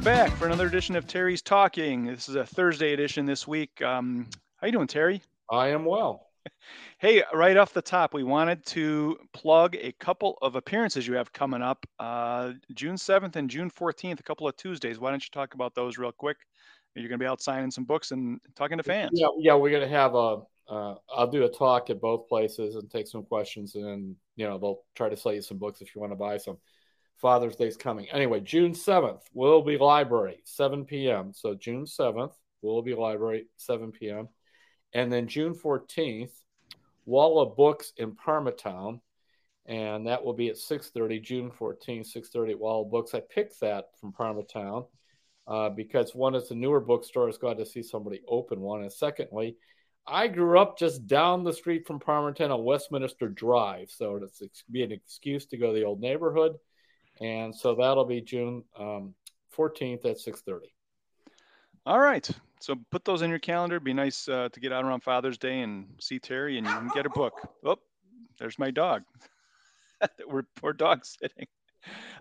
are back for another edition of Terry's Talking. This is a Thursday edition this week. Um, how you doing, Terry? I am well. Hey, right off the top, we wanted to plug a couple of appearances you have coming up uh, June 7th and June 14th, a couple of Tuesdays. Why don't you talk about those real quick? You're going to be out signing some books and talking to fans. Yeah, yeah, we're going to have a. Uh, I'll do a talk at both places and take some questions, and then you know they'll try to sell you some books if you want to buy some. Father's Day's coming. Anyway, June 7th, will be Library, 7 p.m. So June 7th, will be Library, 7 p.m. And then June 14th, Wall of Books in Parmatown, and that will be at 6.30, June 14th, 6.30 at Wall of Books. I picked that from Parmatown uh, because one, it's a newer bookstore. It's glad to see somebody open one. And secondly, I grew up just down the street from Parmatown on Westminster Drive. So it's be an excuse to go to the old neighborhood – and so that'll be June um, 14th at 6:30. All right. So put those in your calendar. Be nice uh, to get out around Father's Day and see Terry, and you can get a book. Oh, there's my dog. we're poor dog sitting.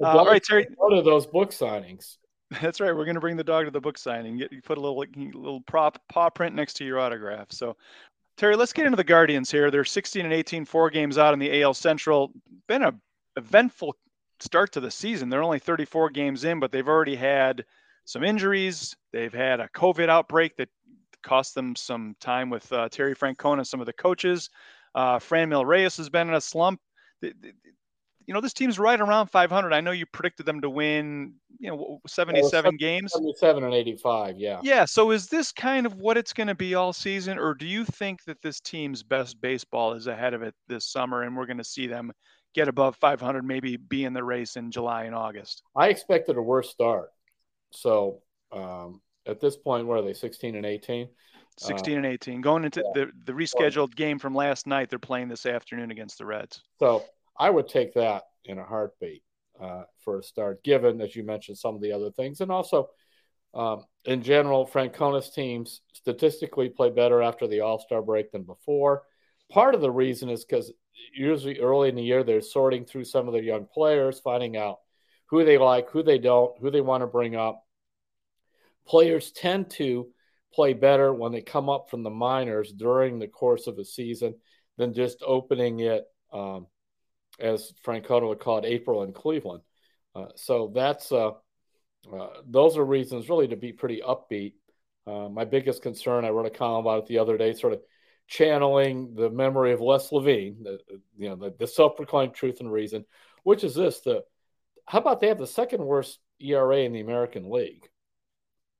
Uh, all right, Terry. One of those book signings. That's right. We're going to bring the dog to the book signing. Get, you put a little little prop paw print next to your autograph. So, Terry, let's get into the Guardians here. They're 16 and 18, four games out in the AL Central. Been a eventful start to the season. They're only 34 games in, but they've already had some injuries. They've had a COVID outbreak that cost them some time with uh, Terry Francona and some of the coaches. Uh, Franmil Reyes has been in a slump. You know, this team's right around 500. I know you predicted them to win, you know, 77 games. 77 and 85, yeah. Yeah. So is this kind of what it's going to be all season, or do you think that this team's best baseball is ahead of it this summer and we're going to see them get above 500, maybe be in the race in July and August? I expected a worse start. So um, at this point, where are they, 16 and 18? 16 uh, and 18. Going into yeah. the, the rescheduled game from last night, they're playing this afternoon against the Reds. So I would take that in a heartbeat uh, for a start, given, as you mentioned, some of the other things. And also, um, in general, Francona's teams statistically play better after the All Star break than before. Part of the reason is because usually early in the year they're sorting through some of their young players, finding out who they like, who they don't, who they want to bring up. Players tend to play better when they come up from the minors during the course of a season than just opening it, um, as Francona would call it, April in Cleveland. Uh, so that's uh, uh, those are reasons really to be pretty upbeat. Uh, my biggest concern, I wrote a column about it the other day, sort of channeling the memory of Les Levine, the, you know, the, the self-proclaimed truth and reason, which is this: the how about they have the second worst ERA in the American League,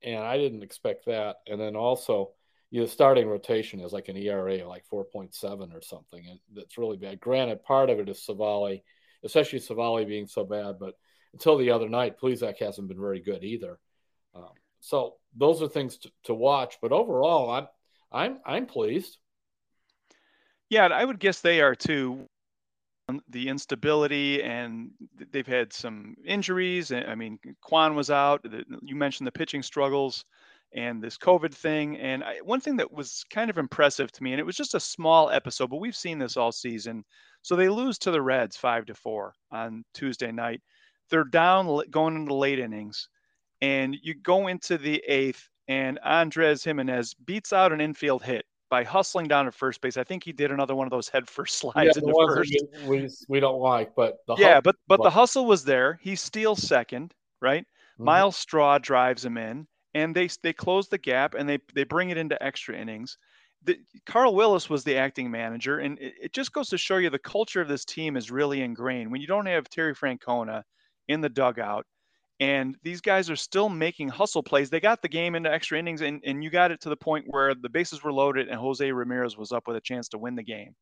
and I didn't expect that. And then also, you know, starting rotation is like an ERA of like 4.7 or something, and that's really bad. Granted, part of it is Civale, especially Civale being so bad, but until the other night, Plesac hasn't been very good either. Um, so those are things to, to watch. But overall, I'm I'm I'm pleased. Yeah, I would guess they are too. Um, the instability and they've had some injuries. I mean, Kwan was out. You mentioned the pitching struggles and this COVID thing. And I, one thing that was kind of impressive to me, and it was just a small episode, but we've seen this all season. So they lose to the Reds five to four on Tuesday night. They're down going into late innings, and you go into the eighth, and Andres Gimenez beats out an infield hit by hustling down at first base. I think he did another one of those head first slides yeah, in the first. We, we don't like, but yeah, but but the hustle was there. He steals second, right? Mm-hmm. Myles Straw drives him in, and they they close the gap and they they bring it into extra innings. The, Carl Willis was the acting manager, and it, it just goes to show you the culture of this team is really ingrained. When you don't have Terry Francona in the dugout, and these guys are still making hustle plays. They got the game into extra innings, and, and you got it to the point where the bases were loaded and Jose Ramirez was up with a chance to win the game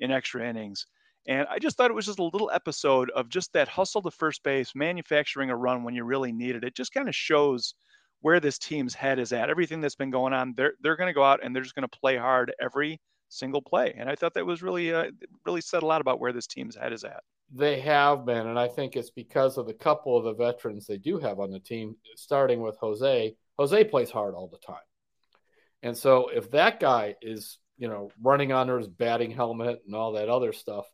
in extra innings. And I just thought it was just a little episode of just that hustle to first base, manufacturing a run when you really needed it. Just kind of shows where this team's head is at. Everything that's been going on, they're they're going to go out and they're just going to play hard every single play. And I thought that was really uh, really said a lot about where this team's head is at. They have been, and I think it's because of the couple of the veterans they do have on the team, starting with Jose. Jose plays hard all the time. And so if that guy is, you know, running under his batting helmet and all that other stuff,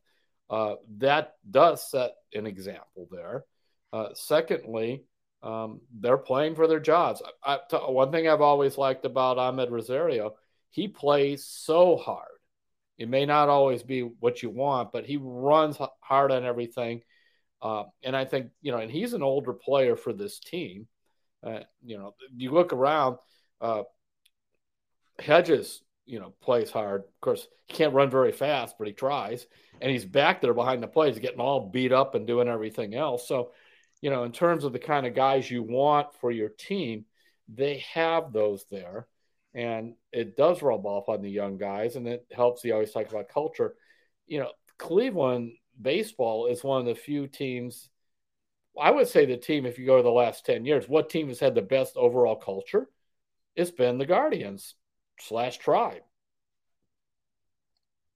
uh, that does set an example there. Uh, secondly, um, they're playing for their jobs. I, I, one thing I've always liked about Amed Rosario, he plays so hard. It may not always be what you want, but he runs hard on everything. Uh, and I think, you know, and he's an older player for this team. Uh, you know, you look around, uh, Hedges, you know, plays hard. Of course, he can't run very fast, but he tries. And he's back there behind the plays, getting all beat up and doing everything else. So, you know, in terms of the kind of guys you want for your team, they have those there. And it does rub off on the young guys and it helps. You always talk about culture. You know, Cleveland baseball is one of the few teams. I would say the team, if you go to the last 10 years, what team has had the best overall culture? It's been the Guardians slash tribe.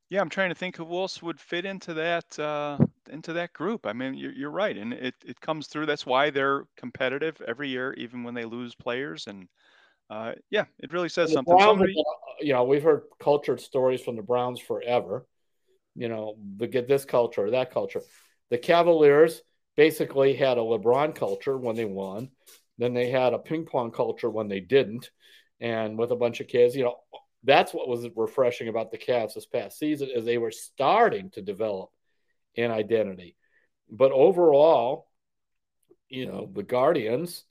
Yeah, I'm trying to think who else would fit into that uh, into that group. I mean, you're, you're right, and it, it comes through. That's why they're competitive every year, even when they lose players. And uh, yeah, it really says something. Browns, Somebody... You know, we've heard cultured stories from the Browns forever. You know, the get this culture, that culture. The Cavaliers basically had a LeBron culture when they won. Then they had a ping pong culture when they didn't, and with a bunch of kids. You know, that's what was refreshing about the Cavs this past season is they were starting to develop an identity. But overall, you know, the Guardians,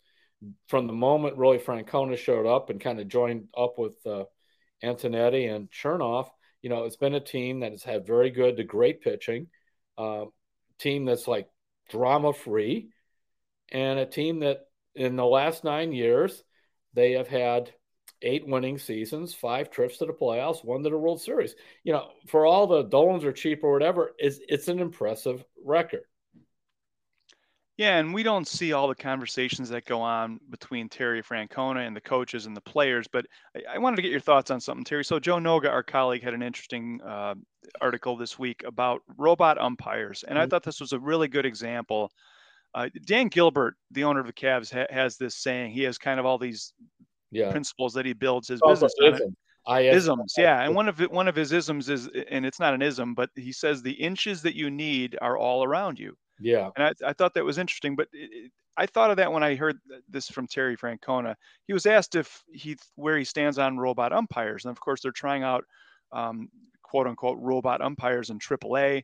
from the moment really Francona showed up and kind of joined up with uh, Antonetti and Chernoff, you know, it's been a team that has had very good to great pitching, uh, team that's like drama free, and a team that in the last nine years they have had eight winning seasons, five trips to the playoffs, one to the World Series. You know, for all the Dolans are cheap or whatever, it's, it's an impressive record. Yeah, and we don't see all the conversations that go on between Terry Francona and the coaches and the players, but I, I wanted to get your thoughts on something, Terry. So Joe Noga, our colleague, had an interesting uh, article this week about robot umpires, and mm-hmm. I thought this was a really good example. Uh, Dan Gilbert, the owner of the Cavs, ha- has this saying. He has kind of all these yeah. principles that he builds his business on. Isms, yeah, and one of one of his isms is, and it's not an ism, but he says the inches that you need are all around you. Yeah, and I, I thought that was interesting. But it, it, I thought of that when I heard this from Terry Francona. He was asked if he where he stands on robot umpires, and of course they're trying out um, quote unquote robot umpires in AAA,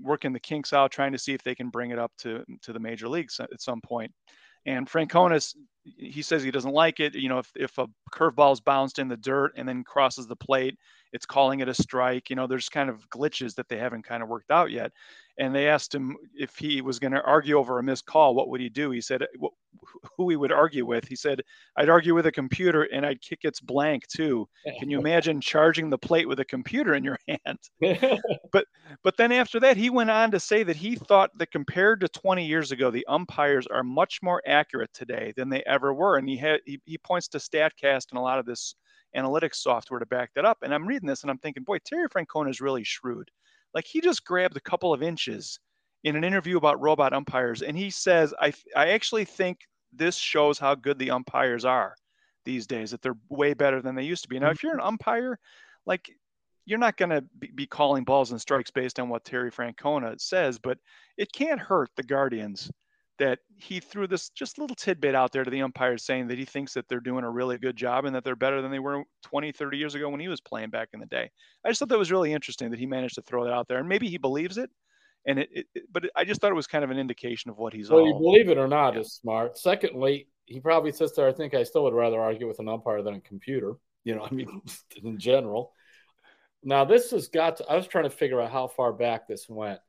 working the kinks out, trying to see if they can bring it up to to the major leagues at some point. And Francona's he says he doesn't like it. You know, if, if a curveball is bounced in the dirt and then crosses the plate, it's calling it a strike. You know, there's kind of glitches that they haven't kind of worked out yet. And they asked him if he was going to argue over a missed call, what would he do? He said, who he would argue with. He said, I'd argue with a computer and I'd kick its blank too. Can you imagine charging the plate with a computer in your hand? but but then after that, he went on to say that he thought that compared to 20 years ago, the umpires are much more accurate today than they ever were. And he had he, he points to Statcast and a lot of this analytics software to back that up. And I'm reading this and I'm thinking, boy, Terry Francona is really shrewd. Like he just grabbed a couple of inches in an interview about robot umpires, and he says, I I actually think this shows how good the umpires are these days. That they're way better than they used to be. Now, if you're an mm-hmm. umpire, like you're not going to be calling balls and strikes based on what Terry Francona says, but it can't hurt the Guardians that he threw this just little tidbit out there to the umpires saying that he thinks that they're doing a really good job and that they're better than they were 20, 30 years ago when he was playing back in the day. I just thought that was really interesting that he managed to throw that out there and maybe he believes it. And it, it but it, I just thought it was kind of an indication of what he's well, all. you believe it or not yeah. is smart. Secondly, he probably sits there. I think I still would rather argue with an umpire than a computer. You know, I mean, in general. Now this has got. To, I was trying to figure out how far back this went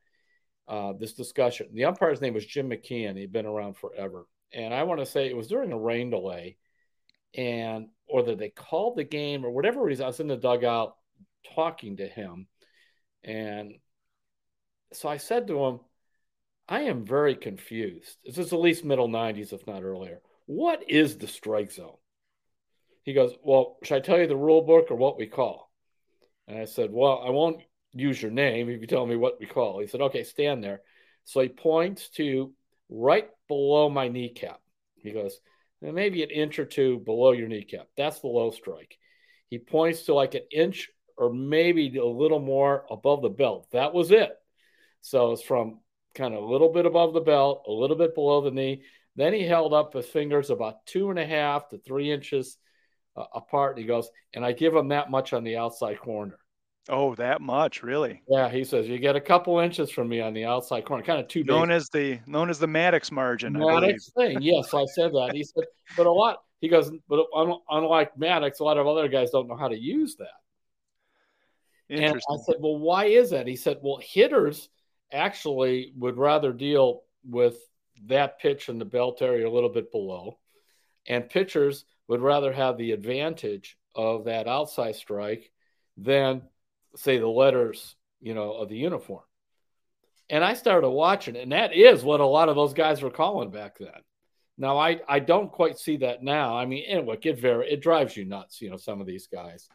uh, this discussion. The umpire's name was Jim McKean. He'd been around forever. And I want to say it was during a rain delay, and or that they called the game or whatever reason. I was in the dugout talking to him. And so I said to him, I am very confused. This is at least middle 90s, if not earlier. What is the strike zone? He goes, Well, should I tell you the rule book or what we call? And I said, Well, I won't use your name if you tell me what we call. He said, okay, stand there. So he points to right below my kneecap. He goes, maybe an inch or two below your kneecap. That's the low strike. He points to like an inch or maybe a little more above the belt. That was it. So it's from kind of a little bit above the belt, a little bit below the knee. Then he held up his fingers about two and a half to three inches uh, apart. And he goes, and I give him that much on the outside corner. Oh, that much, really? Yeah, he says you get a couple inches from me on the outside corner, kind of too big. Known as the known as the Maddux margin. Maddux thing, yes, I said that. He said, but a lot. He goes, but unlike Maddux, a lot of other guys don't know how to use that. And I said, well, why is that? He said, well, hitters actually would rather deal with that pitch in the belt area a little bit below, and pitchers would rather have the advantage of that outside strike than say the letters, you know, of the uniform. And I started watching, and that is what a lot of those guys were calling back then. Now I, I don't quite see that now. I mean, and look, it very it drives you nuts, you know, some of these guys.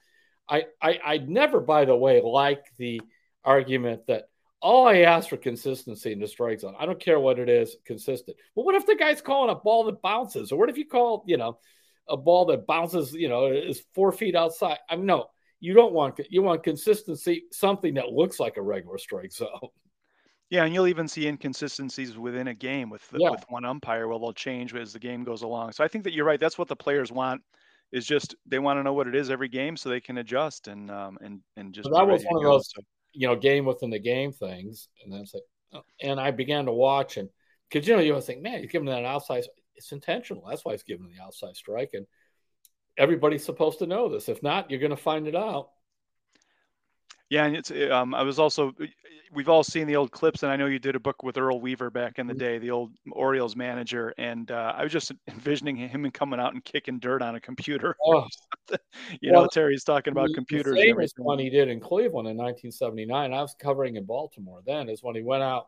I, I I never, by the way, like the argument that all I ask for consistency in the strike zone. I don't care what it is, consistent. Well, what if the guy's calling a ball that bounces? Or what if you call, you know, a ball that bounces, you know, is four feet outside? I mean, no, you don't want you want consistency, something that looks like a regular strike zone. Yeah, and you'll even see inconsistencies within a game with the, yeah. with one umpire. Well, they'll change as the game goes along. So I think that you're right. That's what the players want. Is just they want to know what it is every game so they can adjust and um and and just. So that was one of those, so. you know, game within the game things, and then it's like, oh, and I began to watch and because you know you always think, man, he's giving that outside. It's intentional. That's why he's giving the outside strike, and everybody's supposed to know this. If not, you're going to find it out. Yeah, and it's um, I was also we've all seen the old clips, and I know you did a book with Earl Weaver back in the mm-hmm. day, the old Orioles manager, and uh, I was just envisioning him and coming out and kicking dirt on a computer. Oh. you well, know, Terry's talking about the, computers. The famous one he did in Cleveland in 1979. I was covering in Baltimore then. Is when he went out.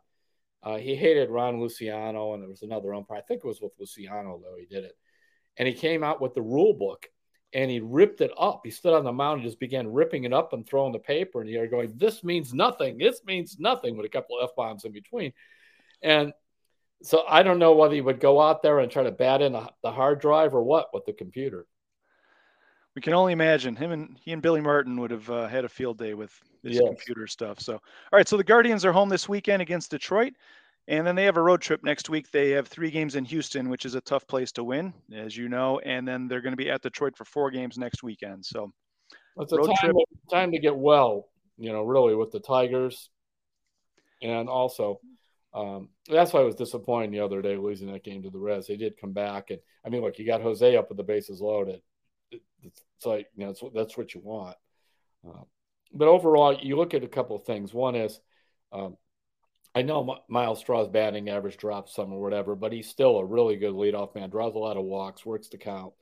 Uh, he hated Ron Luciano, and there was another umpire. I think it was with Luciano though. He did it, and he came out with the rule book and he ripped it up. He stood on the mound and just began ripping it up and throwing the paper and here going, This means nothing. This means nothing with a couple of F bombs in between. And so I don't know whether he would go out there and try to bat in the hard drive or what with the computer. We can only imagine him and he and Billy Martin would have uh, had a field day with this yes. computer stuff. So, all right. So the Guardians are home this weekend against Detroit. And then they have a road trip next week. They have three games in Houston, which is a tough place to win, as you know. And then they're going to be at Detroit for four games next weekend. So it's a time, trip. time to get well, you know, really with the Tigers. And also, um, that's why I was disappointed the other day losing that game to the Reds. They did come back, and I mean, look, you got Jose up with the bases loaded. It's like you know, that's, that's what you want. Uh, but overall, you look at a couple of things. One is um, I know Myles Straw's batting average dropped some or whatever, but he's still a really good leadoff man. Draws a lot of walks, works the count.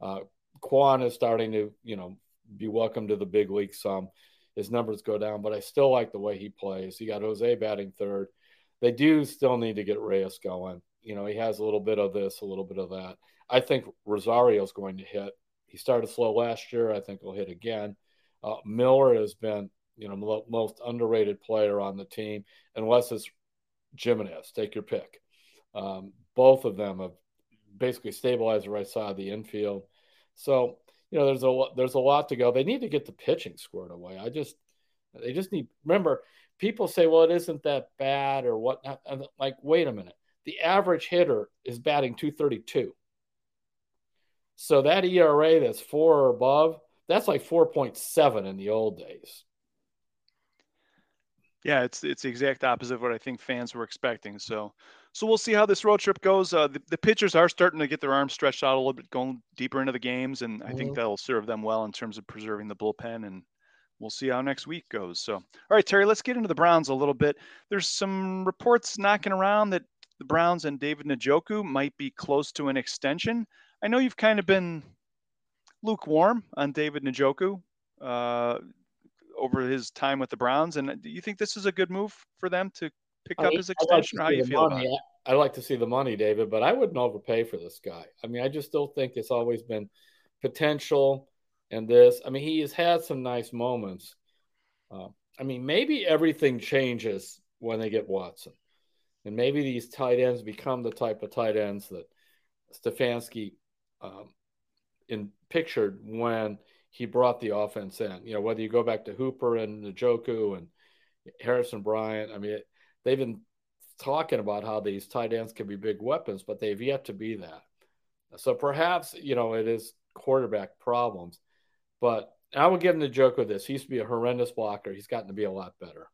Uh, Kwan is starting to, you know, be welcome to the big league some. His numbers go down, but I still like the way he plays. He got Jose batting third. They do still need to get Reyes going. You know, he has a little bit of this, a little bit of that. I think Rosario's going to hit. He started slow last year. I think he'll hit again. Uh, Miller has been you know, most underrated player on the team, unless it's Gimenez. Take your pick. Um, both of them have basically stabilized the right side of the infield. So, you know, there's a there's a lot to go. They need to get the pitching squared away. I just they just need remember people say, well, it isn't that bad or whatnot. Like, wait a minute. The average hitter is batting 232. So that ERA that's four or above, that's like 4.7 in the old days. Yeah, it's it's the exact opposite of what I think fans were expecting. So, so we'll see how this road trip goes. Uh, the, the pitchers are starting to get their arms stretched out a little bit, going deeper into the games, and I mm-hmm. think that'll serve them well in terms of preserving the bullpen. And we'll see how next week goes. So, all right, Terry, let's get into the Browns a little bit. There's some reports knocking around that the Browns and David Njoku might be close to an extension. I know you've kind of been lukewarm on David Njoku. Uh, over his time with the Browns. And do you think this is a good move for them to pick up his extension? Like how you feel money. about it? I like to see the money, David, but I wouldn't overpay for this guy. I mean, I just still think it's always been potential and this. I mean, he has had some nice moments. Uh, I mean, maybe everything changes when they get Watson. And maybe these tight ends become the type of tight ends that Stefanski um, in pictured when he brought the offense in. You know, whether you go back to Hooper and Njoku and Harrison Bryant, I mean, they've been talking about how these tight ends can be big weapons, but they've yet to be that. So perhaps, you know, it is quarterback problems. But I would give him the joke with this. He used to be a horrendous blocker. He's gotten to be a lot better.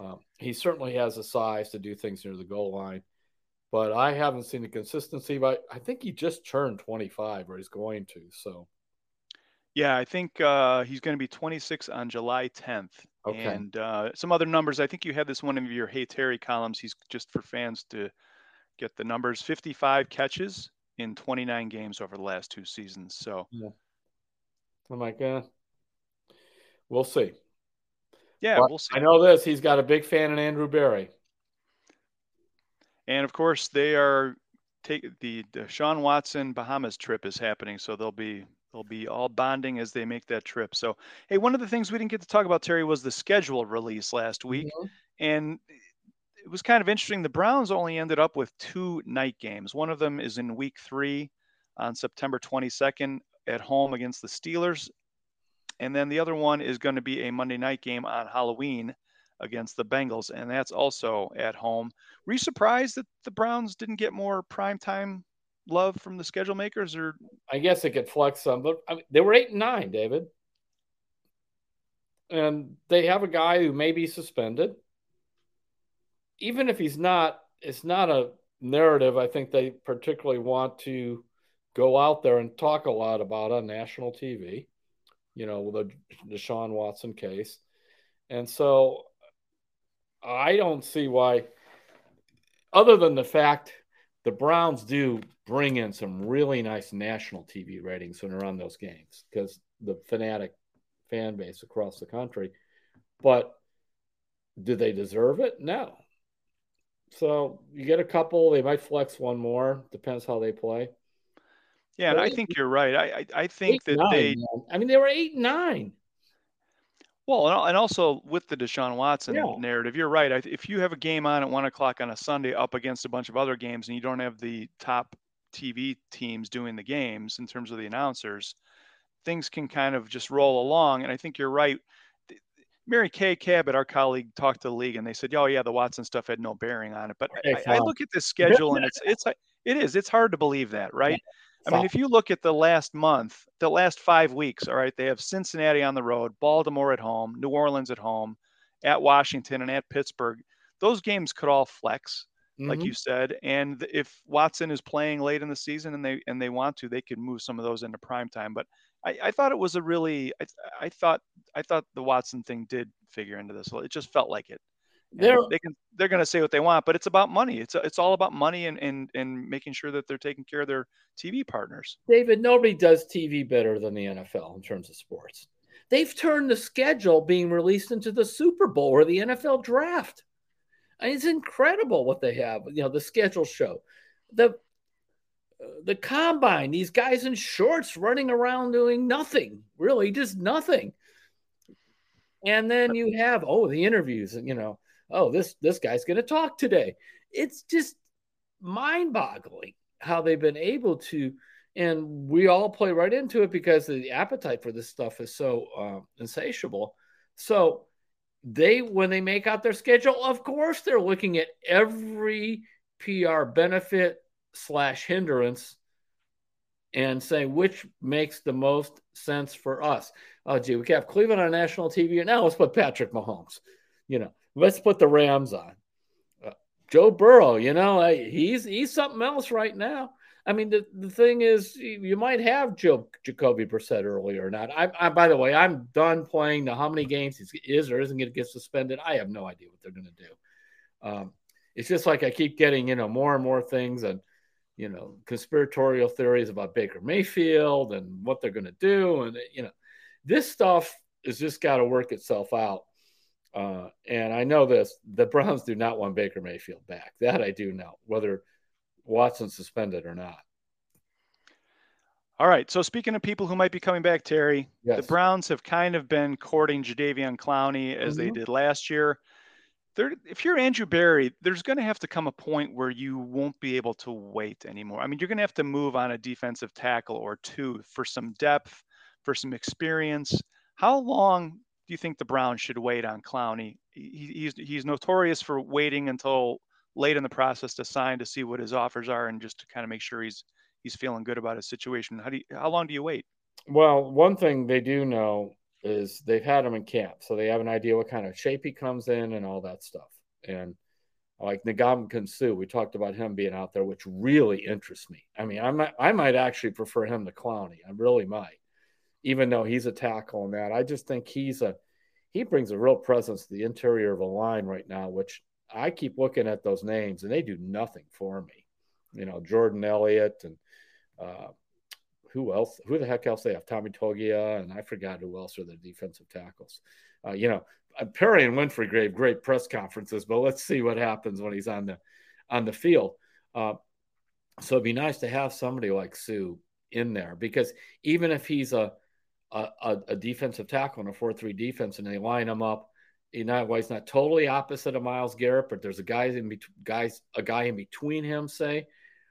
Um, he certainly has the size to do things near the goal line, but I haven't seen the consistency. But I think he just turned 25, or he's going to. So, yeah, I think uh, he's going to be 26 on July 10th. Okay. And uh, some other numbers. I think you had this one of your Hey Terry columns. He's just for fans to get the numbers 55 catches in 29 games over the last two seasons. So, yeah. I'm like, uh, we'll see. Yeah, we'll see. I know this. He's got a big fan in Andrew Berry. And of course, they are take the, the Sean Watson Bahamas trip is happening, so they'll be they'll be all bonding as they make that trip. So, hey, one of the things we didn't get to talk about Terry was the schedule release last week, mm-hmm. and it was kind of interesting. The Browns only ended up with two night games. One of them is in Week Three on September 22nd at home against the Steelers, and then the other one is going to be a Monday night game on Halloween against the Bengals, and that's also at home. Were you surprised that the Browns didn't get more prime time love from the schedule makers, or I guess it could flex some, but I mean, they were eight and nine, David, and they have a guy who may be suspended. Even if he's not, it's not a narrative. I think they particularly want to go out there and talk a lot about on national TV you know, the Deshaun Watson case. And so I don't see why, other than the fact the Browns do bring in some really nice national TV ratings when they're on those games because the fanatic fan base across the country. But do they deserve it? No. So you get a couple, they might flex one more, depends how they play. Yeah, and I think you're right. I I, I think that nine, they. Man. I mean, they were eight nine. Well, and also with the Deshaun Watson yeah. narrative, you're right. If you have a game on at one o'clock on a Sunday up against a bunch of other games, and you don't have the top TV teams doing the games in terms of the announcers, things can kind of just roll along. And I think you're right. Mary Kay Cabot, our colleague, talked to the league, and they said, "Oh yeah, the Watson stuff had no bearing on it." But I, I, look at this schedule, and it's it's it is it's hard to believe that, right? I mean, if you look at the last month, the last five weeks, all right, they have Cincinnati on the road, Baltimore at home, New Orleans at home, at Washington, and at Pittsburgh. Those games could all flex, mm-hmm. like you said. And if Watson is playing late in the season and they and they want to, they could move some of those into prime time. But I, I thought it was a really, I, I thought I thought the Watson thing did figure into this. It just felt like it they're they can they're going to say what they want, but it's about money. It's it's all about money and and and making sure that they're taking care of their TV partners. David, nobody does TV better than the NFL in terms of sports. They've turned the schedule being released into the Super Bowl or the NFL draft. I mean, it's incredible what they have. You know, the schedule show, the uh, the combine. These guys in shorts running around doing nothing, really, just nothing. And then you have oh the interviews, you know oh, this this guy's going to talk today. It's just mind-boggling how they've been able to, and we all play right into it because the appetite for this stuff is so uh, insatiable. So they, when they make out their schedule, of course they're looking at every PR benefit slash hindrance and saying which makes the most sense for us. Oh, gee, we have Cleveland on national TV, and now let's put Patrick Mahomes. You know, Let's put the Rams on. Uh, Joe Burrow, you know, he's he's something else right now. I mean, the, the thing is, you might have Joe Jacoby Brissett earlier or not. I, I, by the way, I'm done playing the how many games he is or isn't going to get suspended. I have no idea what they're going to do. Um, it's just like I keep getting, you know, more and more things and, you know, conspiratorial theories about Baker Mayfield and what they're going to do. And, you know, this stuff has just got to work itself out. Uh, and I know this: the Browns do not want Baker Mayfield back. That I do know, whether Watson's suspended or not. All right. So speaking of people who might be coming back, Terry, yes. the Browns have kind of been courting Jadeveon Clowney as mm-hmm. they did last year. There, if you're Andrew Berry, there's going to have to come a point where you won't be able to wait anymore. I mean, you're going to have to move on a defensive tackle or two for some depth, for some experience. How long do you think the Browns should wait on Clowney? He, he's he's notorious for waiting until late in the process to sign to see what his offers are and just to kind of make sure he's he's feeling good about his situation. How do you, how long do you wait? Well, one thing they do know is they've had him in camp, so they have an idea what kind of shape he comes in and all that stuff. And like Ndamukong Suh, we talked about him being out there, which really interests me. I mean, I might I might actually prefer him to Clowney. I really might, even though he's a tackle and that. I just think he's a he brings a real presence to the interior of a line right now, which I keep looking at those names and they do nothing for me. You know, Jordan Elliott and uh, who else? Who the heck else they have? Tommy Togiai and I forgot who else are the defensive tackles. Uh, you know, uh, Perrion Winfrey gave great press conferences, but let's see what happens when he's on the on the field. Uh, so it'd be nice to have somebody like Suh in there because even if he's a a, a defensive tackle in a four three defense and they line him up, you know, well, he's not totally opposite of Myles Garrett, but there's a guy in between guys a guy in between him. Say,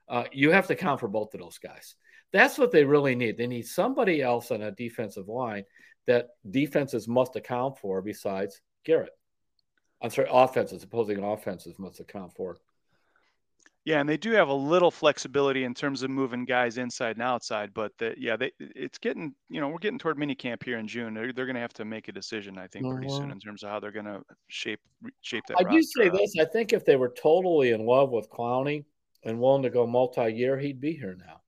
uh, you have to count for both of those guys. That's what they really need. They need somebody else on a defensive line that defenses must account for besides Garrett. I'm sorry, offenses, opposing offenses must account for. Yeah, and they do have a little flexibility in terms of moving guys inside and outside, but the, yeah, they, it's getting you know we're getting toward minicamp here in June. They're, they're going to have to make a decision, I think, pretty soon mm-hmm. in terms of how they're going to shape shape that. I do say this: I think if they were totally in love with Clowney and willing to go multi-year, he'd be here now.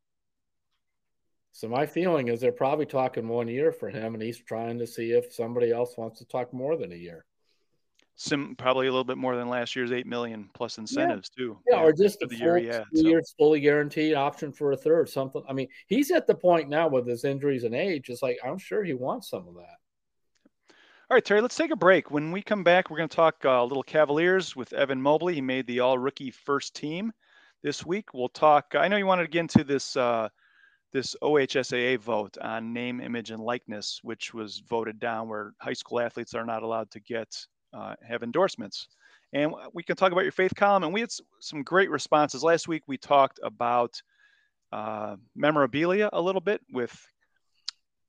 So my feeling is they're probably talking one year for him, and he's trying to see if somebody else wants to talk more than a year. Some probably a little bit more than last year's eight million plus incentives yeah. too. Yeah, or just the year, yeah, two so. years fully guaranteed option for a third, something. I mean, he's at the point now with his injuries and age. It's like I'm sure he wants some of that. All right, Terry, let's take a break. When we come back, we're going to talk uh, a little Cavaliers with Evan Mobley. He made the all rookie first team this week. We'll talk. I know you wanted to get into this uh, this OHSAA vote on name, image, and likeness, which was voted down, where high school athletes are not allowed to get uh, have endorsements. And we can talk about your faith column, and we had some great responses last week. We talked about uh, memorabilia a little bit with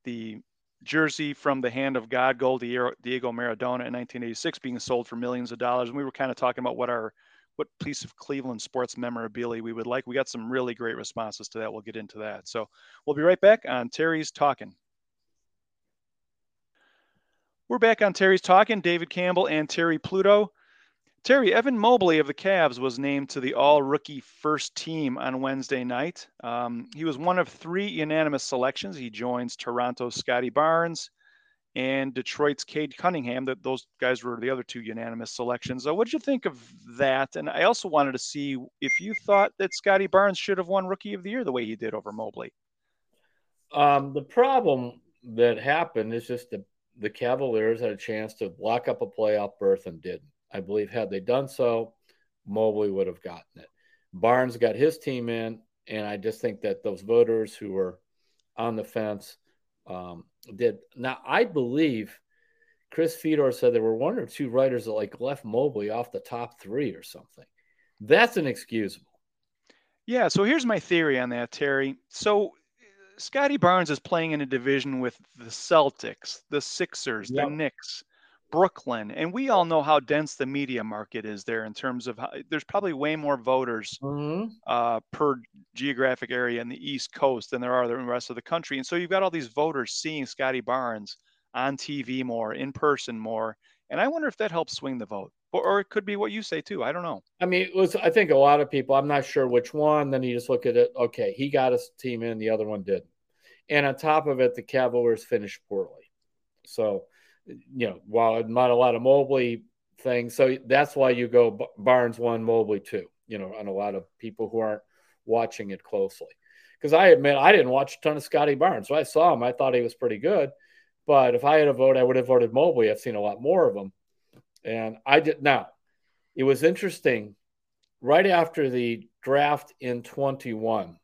the jersey from the hand of God, gold Diego Maradona in 1986, being sold for millions of dollars. And we were kind of talking about what our what piece of Cleveland sports memorabilia we would like. We got some really great responses to that. We'll get into that. So we'll be right back on Terry's Talking. We're back on Terry's Talking. David Campbell and Terry Pluto. Terry, Evan Mobley of the Cavs was named to the all rookie first team on Wednesday night. Um, he was one of three unanimous selections. He joins Toronto's Scottie Barnes, and Detroit's Cade Cunningham. That those guys were the other two unanimous selections. So, what did you think of that? And I also wanted to see if you thought that Scottie Barnes should have won Rookie of the Year the way he did over Mobley. Um, the problem that happened is just the the Cavaliers had a chance to lock up a playoff berth and didn't. I believe had they done so, Mobley would have gotten it. Barnes got his team in, and I just think that those voters who were on the fence um, did. Now, I believe Chris Fedor said there were one or two writers that like left Mobley off the top three or something. That's inexcusable. Yeah. So here's my theory on that, Terry. So Scottie Barnes is playing in a division with the Celtics, the Sixers, yep. the Knicks, Brooklyn, and we all know how dense the media market is there in terms of how there's probably way more voters mm-hmm. uh, per geographic area in the East Coast than there are in the rest of the country. And so you've got all these voters seeing Scottie Barnes on TV more, in person more. And I wonder if that helps swing the vote. Or, or it could be what you say too. I don't know. I mean, it was I think a lot of people, I'm not sure which one, then you just look at it, okay, he got his team in, the other one didn't. And on top of it, the Cavaliers finished poorly. So you know, while not a lot of Mobley things, so that's why you go Barnes one, Mobley two. You know, and a lot of people who aren't watching it closely. Because I admit I didn't watch a ton of Scottie Barnes. I saw him, I thought he was pretty good. But if I had a vote, I would have voted Mobley. I've seen a lot more of them. And I did now. It was interesting. Right after the draft in 21,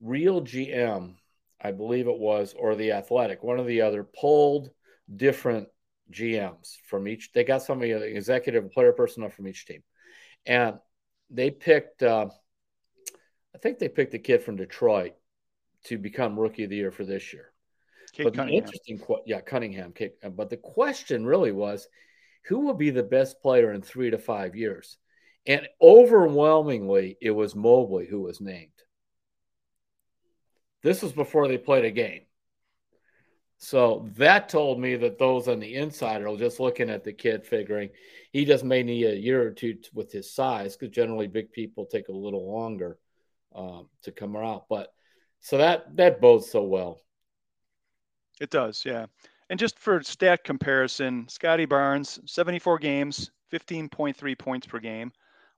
Real GM, I believe it was, or the Athletic, one or the other, polled different GMs from each. They got somebody, an executive player personnel from each team, and they picked. Uh, I think they picked a kid from Detroit to become rookie of the year for this year. Cade but Cunningham. the interesting, yeah, Cunningham. Cade, but the question really was, who will be the best player in three to five years? And overwhelmingly, it was Mobley who was named. This was before they played a game. So that told me that those on the inside are just looking at the kid, figuring he just may need a year or two with his size, because generally big people take a little longer um, to come out. But so that that bodes so well. It does, yeah. And just for stat comparison, Scottie Barnes, 74 games, 15.3 points per game,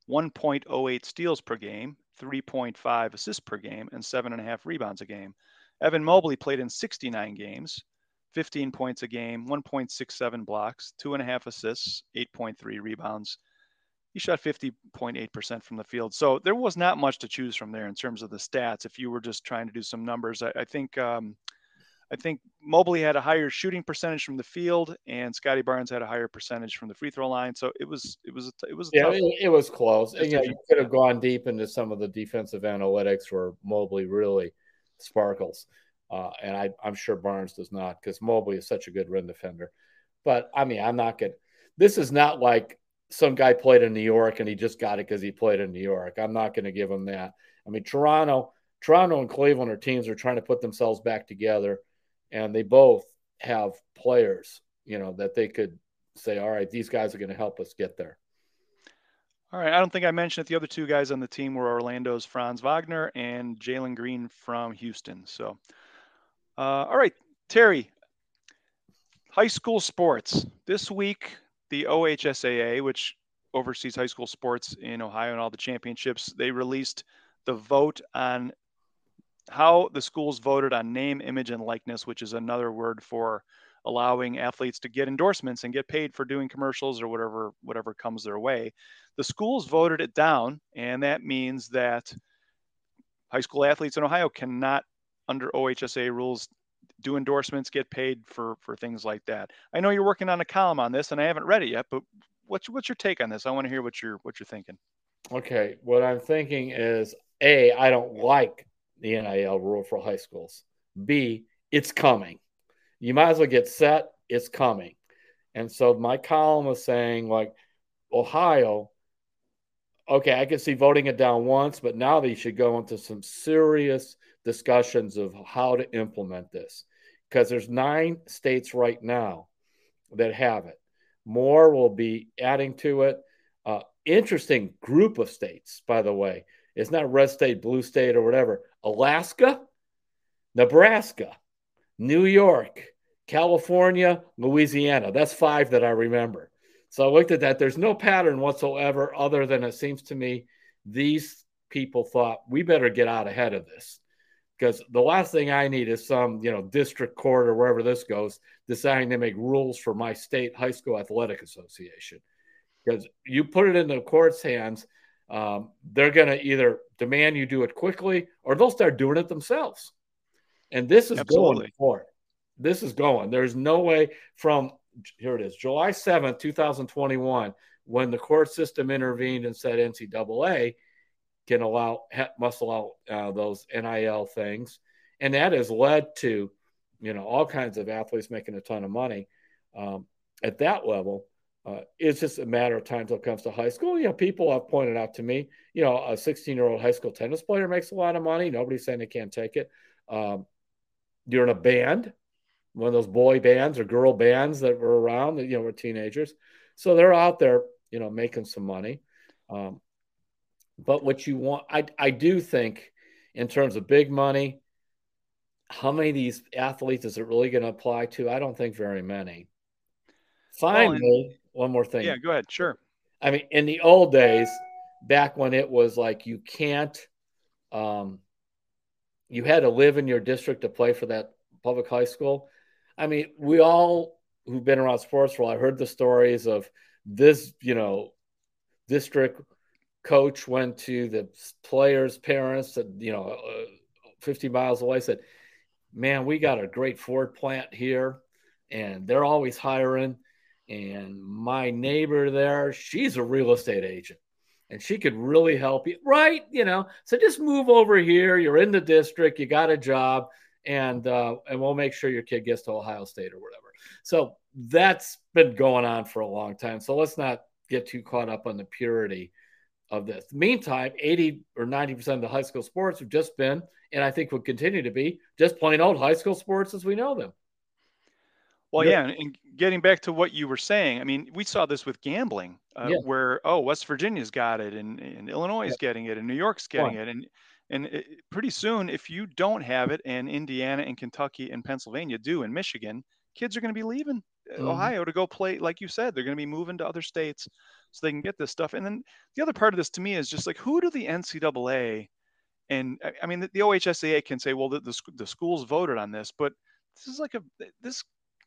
1.08 steals per game, 3.5 assists per game, and 7.5 rebounds a game. Evan Mobley played in 69 games, 15 points a game, 1.67 blocks, 2.5 assists, 8.3 rebounds. He shot 50.8% from the field. So there was not much to choose from there in terms of the stats. If you were just trying to do some numbers, I, I think um, I think Mobley had a higher shooting percentage from the field, and Scottie Barnes had a higher percentage from the free throw line. So it was it was it was yeah, it, it, was close. And, you, know, you could have gone deep into some of the defensive analytics where Mobley really sparkles, uh, and I, I'm sure Barnes does not because Mobley is such a good rim defender. But I mean, I'm not going. This is not like some guy played in New York and he just got it because he played in New York. I'm not going to give him that. I mean, Toronto, Toronto and Cleveland are teams that are trying to put themselves back together and they both have players, you know, that they could say, all right, these guys are going to help us get there. All right. I don't think I mentioned it. The other two guys on the team were Orlando's Franz Wagner and Jalen Green from Houston. So, uh, all right, Terry, high school sports. This week, the OHSAA, which oversees high school sports in Ohio and all the championships, they released the vote on how the schools voted on name, image, and likeness, which is another word for allowing athletes to get endorsements and get paid for doing commercials or whatever whatever comes their way. The schools voted it down, and that means that high school athletes in Ohio cannot, under OHSAA rules, do endorsements, get paid for for things like that. I know you're working on a column on this, and I haven't read it yet, but what's what's your take on this? I want to hear what you're what you're thinking. Okay, what I'm thinking is a I don't like the NIL rule for high schools. B, it's coming. You might as well get set. It's coming. And so my column was saying, like, Ohio, okay, I can see voting it down once, but now they should go into some serious discussions of how to implement this because there's nine states right now that have it. More will be adding to it. Uh, interesting group of states, by the way. It's not red state, blue state, or whatever. Alaska, Nebraska, New York, California, Louisiana. That's five that I remember. So I looked at that. There's no pattern whatsoever, other than it seems to me these people thought we better get out ahead of this. Because the last thing I need is some, you know, district court or wherever this goes deciding to make rules for my state high school athletic association. Because you put it in the court's hands, um, they're going to either demand you do it quickly or they'll start doing it themselves. And this is Absolutely. going for it. This is going. There's no way from here it is, July 7th, 2021, when the court system intervened and said NCAA can allow, must allow uh, those NIL things. And that has led to, you know, all kinds of athletes making a ton of money um, at that level. Uh, it's just a matter of time until it comes to high school. You know, people have pointed out to me, you know, a 16 year old high school tennis player makes a lot of money. Nobody's saying they can't take it. Um, you're in a band, one of those boy bands or girl bands that were around that, you know, were teenagers. So they're out there, you know, making some money. Um, but what you want, I, I do think in terms of big money, how many of these athletes is it really going to apply to? I don't think very many. Finally, one more thing. Yeah, go ahead. Sure. I mean, in the old days, back when it was like you can't, um, you had to live in your district to play for that public high school. I mean, we all who've been around sports for a while heard the stories of this, you know, district coach went to the players' parents that, you know, uh, 50 miles away said, Man, we got a great Ford plant here, and they're always hiring and my neighbor there, she's a real estate agent and she could really help you. Right. You know, so just move over here. You're in the district, you got a job, and uh, and we'll make sure your kid gets to Ohio State or whatever. So that's been going on for a long time. So let's not get too caught up on the purity of this. Meantime, 80 or 90% of the high school sports have just been, and I think will continue to be, just plain old high school sports as we know them. Well, yeah, and getting back to what you were saying, I mean, we saw this with gambling, uh, yeah. where oh, West Virginia's got it, and, and Illinois is yeah. getting it, and New York's getting it, and and it, pretty soon, if you don't have it, and Indiana and Kentucky and Pennsylvania do, and Michigan, kids are going to be leaving uh, mm-hmm. Ohio to go play. Like you said, they're going to be moving to other states so they can get this stuff. And then the other part of this to me is just like, who do the NCAA and I mean, the, the OHSAA can say, well, the, the, the schools voted on this, but this is like a this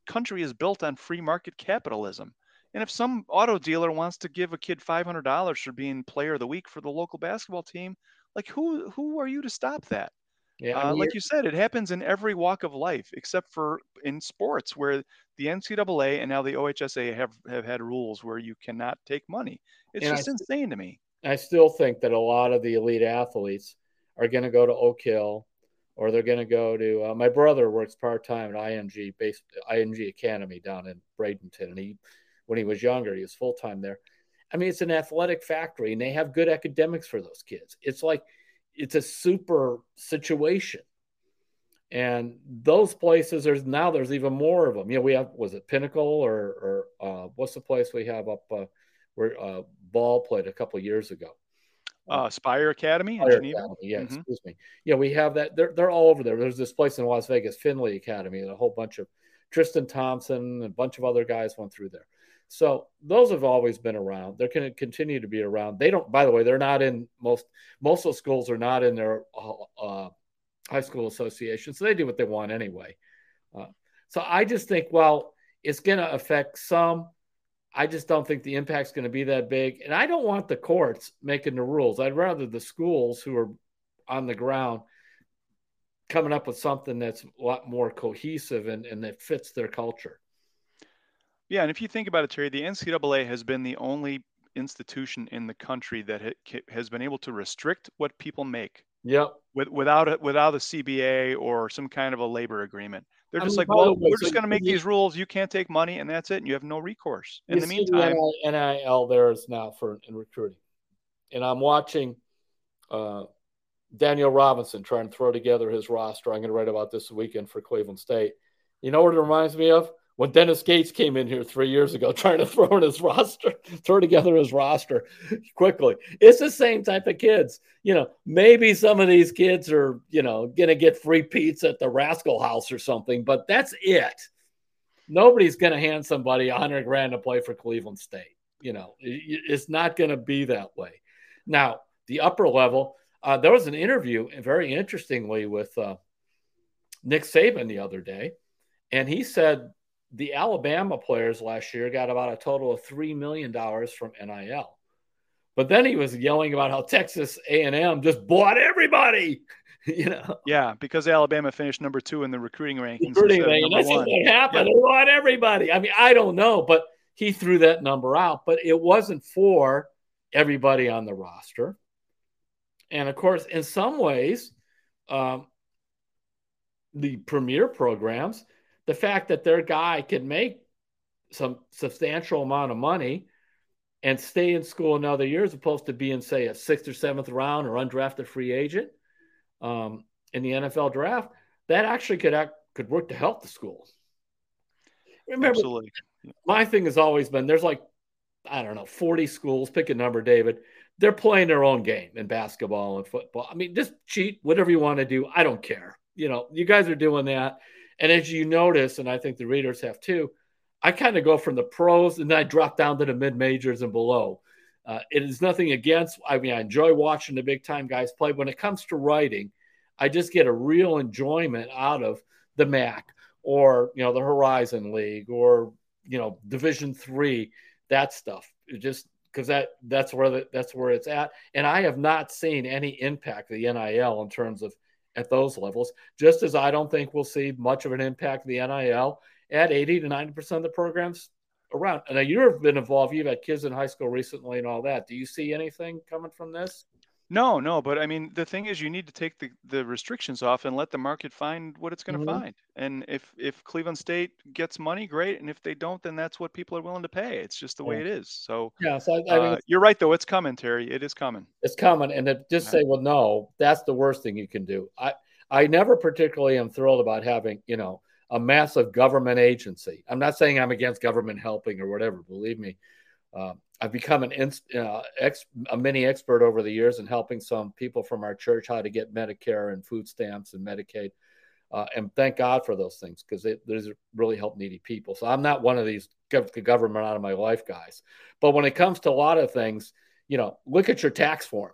country is built on free market capitalism. And if some auto dealer wants to give a kid $500 for being player of the week for the local basketball team, like who who are you to stop that? Yeah, uh, like you said, it happens in every walk of life except for in sports, where the NCAA and now the OHSAA have have had rules where you cannot take money. It's just I, insane to me. I still think that a lot of the elite athletes are going to go to Oak Hill or they're going to go to uh, my brother works part-time at IMG base IMG Academy down in Bradenton and he when he was younger he was full-time there. I mean it's an athletic factory and they have good academics for those kids. It's like it's a super situation. And those places there's now there's even more of them. You know we have was it Pinnacle or or uh, what's the place we have up uh, where uh, ball played a couple years ago uh, Spire Academy Spire Geneva. Academy, yeah, mm-hmm. excuse me. Yeah, we have that. They're they're all over there. There's this place in Las Vegas, Findlay Academy, and a whole bunch of Tristan Thompson and a bunch of other guys went through there. So those have always been around. They're going to continue to be around. They don't. By the way, they're not in most most of the schools are not in their uh, uh high school association, so they do what they want anyway. Uh, so I just think, well, it's going to affect some. I just don't think the impact's going to be that big. And I don't want the courts making the rules. I'd rather the schools who are on the ground coming up with something that's a lot more cohesive and, and that fits their culture. Yeah. And if you think about it, Terry, the NCAA has been the only institution in the country that has been able to restrict what people make. Yep. With, without a, without a CBA or some kind of a labor agreement. They're just like, well, we're just going to make these rules. You can't take money, and that's it. And you have no recourse. In the meantime, the NIL there is now for in recruiting, and I'm watching uh, Daniyal Robinson trying to throw together his roster. I'm going to write about this weekend for Cleveland State. You know what it reminds me of? When Dennis Gates came in here three years ago trying to throw in his roster, throw together his roster quickly. It's the same type of kids. You know, maybe some of these kids are, you know, going to get free pizza at the Rascal House or something, but that's it. Nobody's going to hand somebody a hundred grand to play for Cleveland State. You know, it's not going to be that way. Now, the upper level, uh, there was an interview, very interestingly, with uh, Nick Saban the other day, and he said the Alabama players last year got about a total of three million dollars from NIL. But then he was yelling about how Texas A&M just bought everybody. you know. Yeah, because Alabama finished number two in the recruiting rankings. Recruiting rankings. That's what happened. Yeah. They bought everybody. I mean, I don't know, but he threw that number out. But it wasn't for everybody on the roster. And of course, in some ways, um, the premier programs the fact that their guy can make some substantial amount of money and stay in school another year as opposed to being, say, a sixth or seventh round or undrafted free agent um, in the NFL draft, that actually could act, could work to help the schools. Remember, Absolutely. my thing has always been there's like, I don't know, 40 schools, pick a number, David. They're playing their own game in basketball and football. I mean, just cheat, whatever you want to do. I don't care. You know, you guys are doing that. And as you notice, and I think the readers have too, I kind of go from the pros and then I drop down to the mid majors and below. Uh, it is nothing against, I mean, I enjoy watching the big time guys play. When it comes to writing, I just get a real enjoyment out of the MAC or, you know, the Horizon League or, you know, Division three, that stuff. It just because that that's where the, that's where it's at. And I have not seen any impact of the NIL in terms of at those levels, just as I don't think we'll see much of an impact of the NIL at 80 to 90% of the programs around. Now, you've been involved, you've had kids in high school recently and all that. Do you see anything coming from this? No, no, but I mean, the thing is, you need to take the, the restrictions off and let the market find what it's going to Mhm. find. And if if Cleveland State gets money, great. And if they don't, then that's what people are willing to pay. It's just the way it is. So Yeah, so I, I mean, uh, you're right, though. It's coming, Terry. It is coming. it's coming, and to just Yeah. say, well, no, that's the worst thing you can do. I I never particularly am thrilled about having you know a massive government agency. I'm not saying I'm against government helping or whatever. Believe me, uh, I've become an uh, ex- a mini expert over the years in helping some people from our church how to get Medicare and food stamps and Medicaid. Uh, and thank God for those things because those really help needy people. So I'm not one of these government out of my life guys. But when it comes to a lot of things, you know, look at your tax form.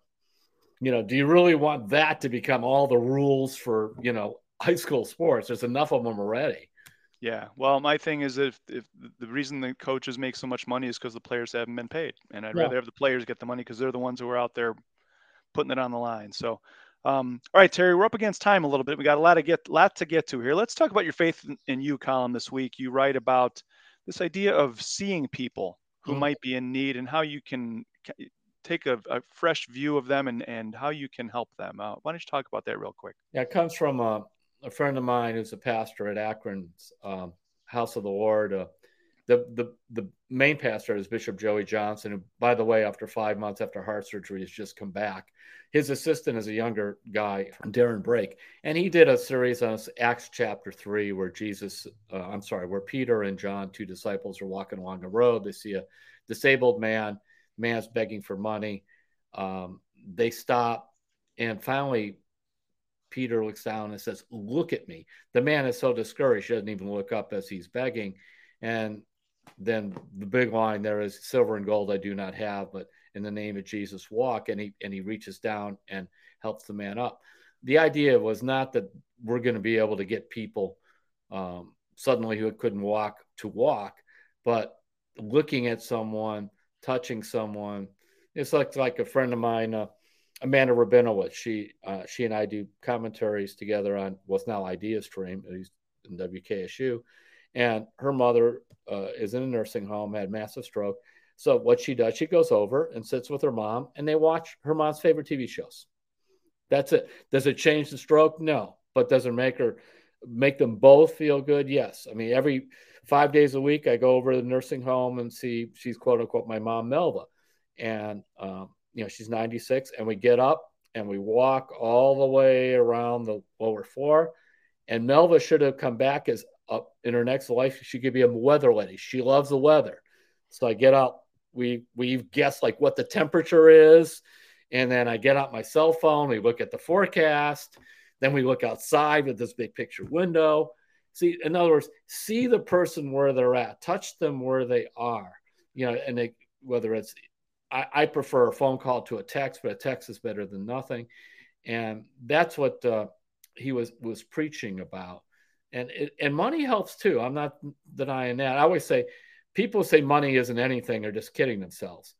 You know, do you really want that to become all the rules for, you know, high school sports? There's enough of them already. Yeah. Well, my thing is if if the reason the coaches make so much money is because the players haven't been paid, and I'd Yeah. rather have the players get the money because they're the ones who are out there putting it on the line. So, um, all right, Terry, we're up against time a little bit. We got a lot to get lot to get to here. Let's talk about your faith in, you column this week. You write about this idea of seeing people who Mhm. might be in need and how you can take a, a fresh view of them and and how you can help them. Uh, why don't you talk about that real quick? Yeah, it comes from a, a friend of mine who's a pastor at Akron's um, House of the Lord. Uh, the, the the main pastor is Bishop Joey Johnson, who, by the way, after five months after heart surgery, has just come back. His assistant is a younger guy, Darren Brake, and he did a series on Acts chapter three, where Jesus, uh, I'm sorry, where Peter and John, two disciples, are walking along the road. They see a disabled man. Man's begging for money. Um, they stop, and finally, Peter looks down and says, Look at me. The man is so discouraged, he doesn't even look up as he's begging. And then the big line there is silver and gold I do not have, but in the name of Jesus walk. And he and he reaches down and helps the man up. The idea was not that we're going to be able to get people um, suddenly who couldn't walk to walk, but looking at someone, touching someone. It's like like a friend of mine, uh, Amanda Rabinowitz. She uh, she and I do commentaries together on what's now Ideastream. He's in WKSU, and her mother uh, is in a nursing home, had massive stroke. So what she does, she goes over and sits with her mom, and they watch her mom's favorite TV shows. That's it. Does it change the stroke? No, but does it make her make them both feel good? Yes. I mean, every five days a week, I go over to the nursing home and see she's quote unquote my mom Melva, and um, you know she's 96, and we get up and we walk all the way around the lower floor, and Melva should have come back as up in her next life. She could be a weather lady. She loves the weather, so I get out. We we've guessed like what the temperature is. And then I get out my cell phone, we look at the forecast, then we look outside with this big picture window. See, in other words, see the person where they're at, touch them where they are. You know, and they, whether it's, I, I, prefer a phone call to a text, but a text is better than nothing. And that's what uh, he was was preaching about. And it, and money helps too. I'm not denying that. I always say, people say money isn't anything are just kidding themselves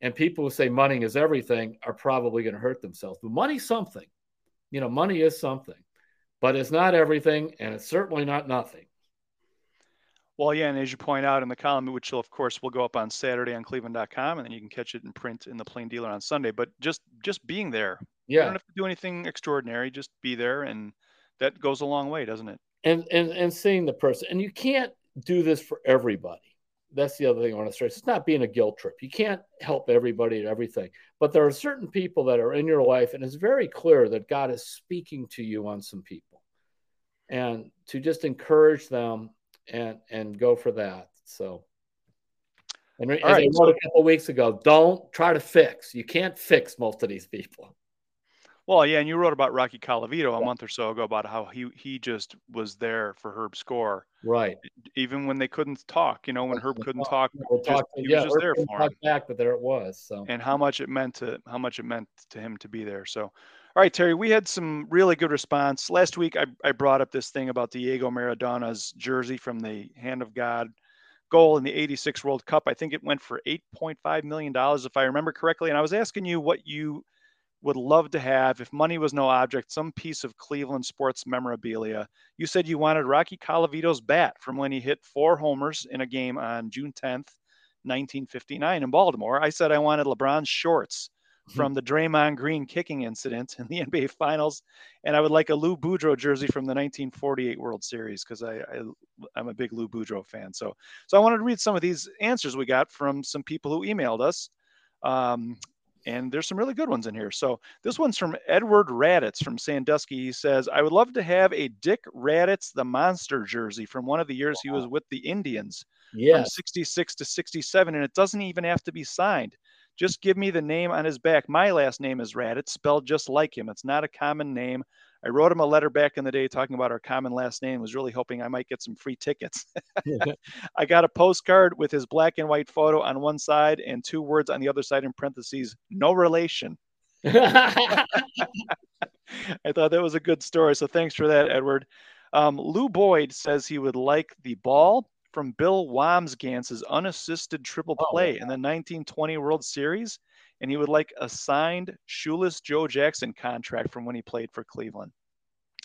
and people who say money is everything are probably going to hurt themselves. But money's something. You know, money is something, but it's not everything, and it's certainly not nothing. Well, yeah, and as you point out in the column, which will, of course will go up on Saturday on Cleveland.com, and then you can catch it in print in the Plain Dealer on Sunday. But just just being there, yeah, you don't have to do anything extraordinary. Just be there, and that goes a long way, doesn't it? And and and seeing the person, and you can't do this for everybody that's the other thing I want to stress. It's not being a guilt trip. You can't help everybody at everything, but there are certain people that are in your life, and it's very clear that God is speaking to you on some people, and to just encourage them and and go for that. So, and as right, I wrote a couple weeks ago, don't try to fix. You can't fix most of these people. Well, yeah, and you wrote about Rocky Colavito a month or so ago about how he he just was there for Herb Score, right? Even when they couldn't talk, you know, when Herb couldn't talk, we'll just, talk he yeah, was just Herb there for him. Back, but there it was. So, and how much it meant to how much it meant to him to be there. So, all right, Terry, we had some really good response last week. I I brought up this thing about Diego Maradona's jersey from the Hand of God goal in the 86 World Cup. I think it went for 8.5 million dollars if I remember correctly. And I was asking you what you would love to have, if money was no object, some piece of Cleveland sports memorabilia. You said you wanted Rocky Colavito's bat from when he hit four homers in a game on June 10th, 1959 in Baltimore. I said I wanted LeBron's shorts from the Draymond Green kicking incident in the NBA Finals, and I would like a Lou Boudreau jersey from the 1948 World Series because I, I am a big Lou Boudreau fan. So so I wanted to read some of these answers we got from some people who emailed us. Um, and there's some really good ones in here. So this one's from Edward Radatz from Sandusky. He says, I would love to have a Dick Radatz the Monster jersey from one of the years wow. he was with the Indians from 66 to 67, and it doesn't even have to be signed. Just give me the name on his back. My last name is Rad. It's spelled just like him. It's not a common name. I wrote him a letter back in the day talking about our common last name. Was really hoping I might get some free tickets. I got a postcard with his black and white photo on one side and two words on the other side in parentheses, no relation. I thought that was a good story. So thanks for that, Edward. Um, Lou Boyd says he would like the ball from Bill Wambsganss's unassisted triple oh, play oh, in the 1920 World Series, and he would like a signed shoeless Joe Jackson contract from when he played for Cleveland.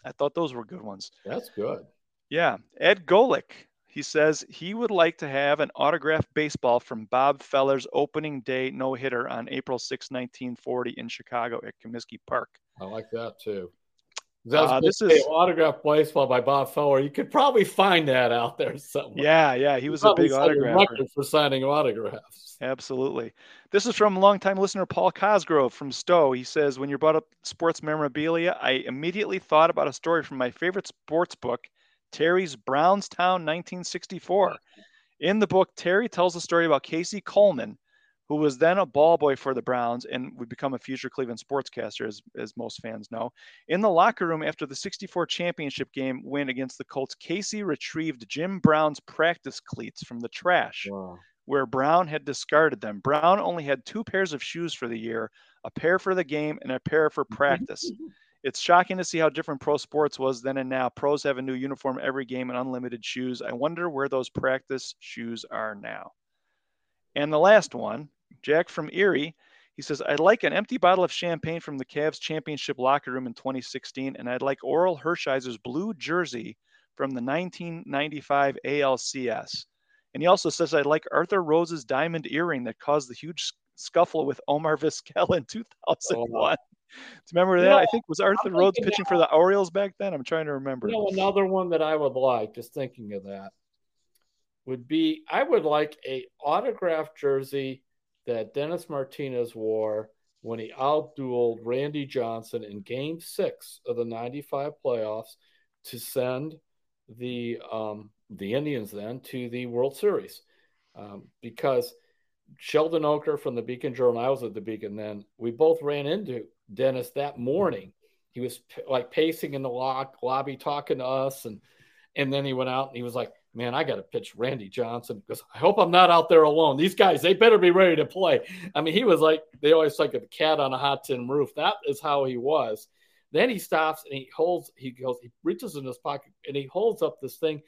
I thought those were good ones. That's good. Yeah. Ed Golick, he says he would like to have an autographed baseball from Bob Feller's opening day no hitter on April 6, 1940, in Chicago at Comiskey Park. I like that too. That's uh, this is autograph baseball by Bob Feller. You could probably find that out there somewhere. Yeah, yeah, he was a big autograph for signing autographs. Absolutely. This is from longtime listener Paul Cosgrove from Stow. He says, "When you brought up sports memorabilia, I immediately thought about a story from my favorite sports book, Terry's Browns Town 1964. In the book, Terry tells a story about Casey Coleman." Who was then a ball boy for the Browns and would become a future Cleveland sportscaster, as, as most fans know. In the locker room after the 64 championship game win against the Colts, Casey retrieved Jim Brown's practice cleats from the trash. Wow. Where Brown had discarded them. Brown only had two pairs of shoes for the year a pair for the game and a pair for practice. it's shocking to see how different pro sports was then and now. Pros have a new uniform every game and unlimited shoes. I wonder where those practice shoes are now. And the last one, Jack from Erie. He says, I'd like an empty bottle of champagne from the Cavs championship locker room in 2016, and I'd like Orel Hershiser's blue jersey from the 1995 ALCS. And he also says, I'd like Arthur Rhodes's diamond earring that caused the huge scuffle with Omar Vizquel in 2001. Oh, Do you remember that? Yeah, I think was Arthur Rhodes pitching for the Orioles back then. I'm trying to remember. You know, another one that I would like, just thinking of that, would be I would like a autographed jersey that Dennis Martinez wore when he outdueled Randy Johnson in game six of the 95 playoffs to send the um, the Indians then to the World Series. Um, because Sheldon Ocker from the Beacon Journal, I was at the Beacon then, we both ran into Dennis that morning. He was p- like pacing in the lock, lobby talking to us and and then he went out and he was like, man, I got to pitch Randy Johnson because I hope I'm not out there alone. These guys, they better be ready to play. I mean, he was like, they always like a cat on a hot tin roof. That is how he was. Then he stops and he holds, he goes, he reaches in his pocket and he holds up this thing.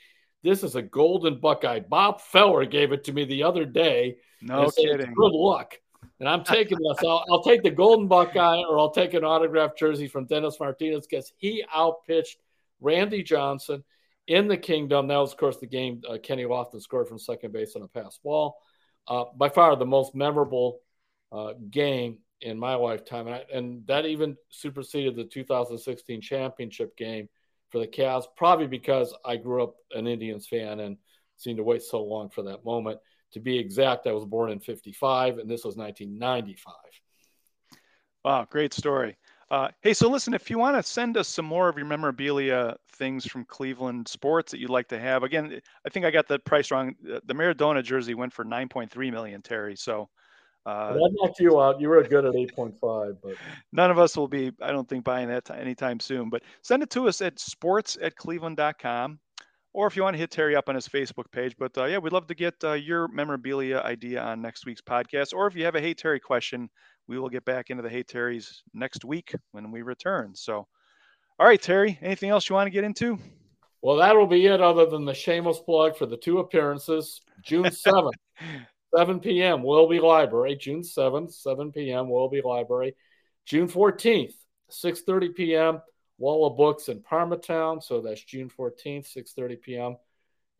This is a golden Buckeye. Bob Feller gave it to me the other day. No kidding. Good luck. And I'm taking this. I'll, I'll, take the golden Buckeye or I'll take an autographed jersey from Dennis Martinez because he outpitched Randy Johnson in the Kingdome. That was, of course, the game uh, Kenny Lofton scored from second base on a pass ball. Uh, by far the most memorable uh, game in my lifetime. And, I, and, that even superseded the 2016 championship game for the Cavs, probably because I grew up an Indians fan and seemed to wait so long for that moment. To be exact, I was born in 55, and this was 1995. Wow, great story. Uh, hey, so listen, if you want to send us some more of your memorabilia things from Cleveland sports that you'd like to have, again, I think I got the price wrong. The Maradona jersey went for 9.3 million, Terry. So uh, that knocked you out. You were good at 8.5, but none of us will be, I don't think, buying that t- anytime soon. But send it to us at sports at cleveland.com or if you want to hit Terry up on his Facebook page. But uh, yeah, we'd love to get uh, your memorabilia idea on next week's podcast. Or if you have a Hey Terry question, we will get back into the Hey Terrys next week when we return. So, all right, Terry, anything else you want to get into? Well, that'll be it, other than the shameless plug for the two appearances. June 7th, 7 p.m., Willoughby Library. June 7th, 7 p.m., Willoughby Library. June 14th, 6.30 p.m., Wall of Books in Parmatown. So that's June 14th, 6.30 p.m.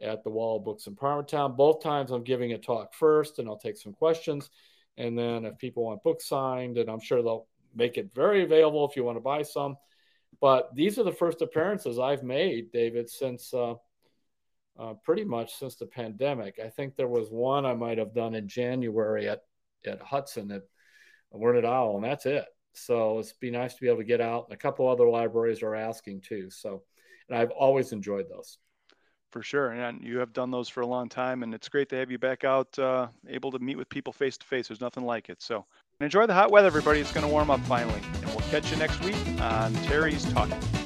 at the Wall of Books in Parmatown. Both times I'm giving a talk first, and I'll take some questions. And then if people want books signed, and I'm sure they'll make it very available if you want to buy some. But these are the first appearances I've made, David, since uh, uh, pretty much since the pandemic. I think there was one I might have done in January at, at Hudson at Learned Owl, and that's it. So it's be nice to be able to get out. A couple other libraries are asking too. So, and I've always enjoyed those. For sure, and you have done those for a long time, and it's great to have you back out, uh, able to meet with people face to face. There's nothing like it. So, enjoy the hot weather, everybody. It's going to warm up finally, and we'll catch you next week on Terry's Talking.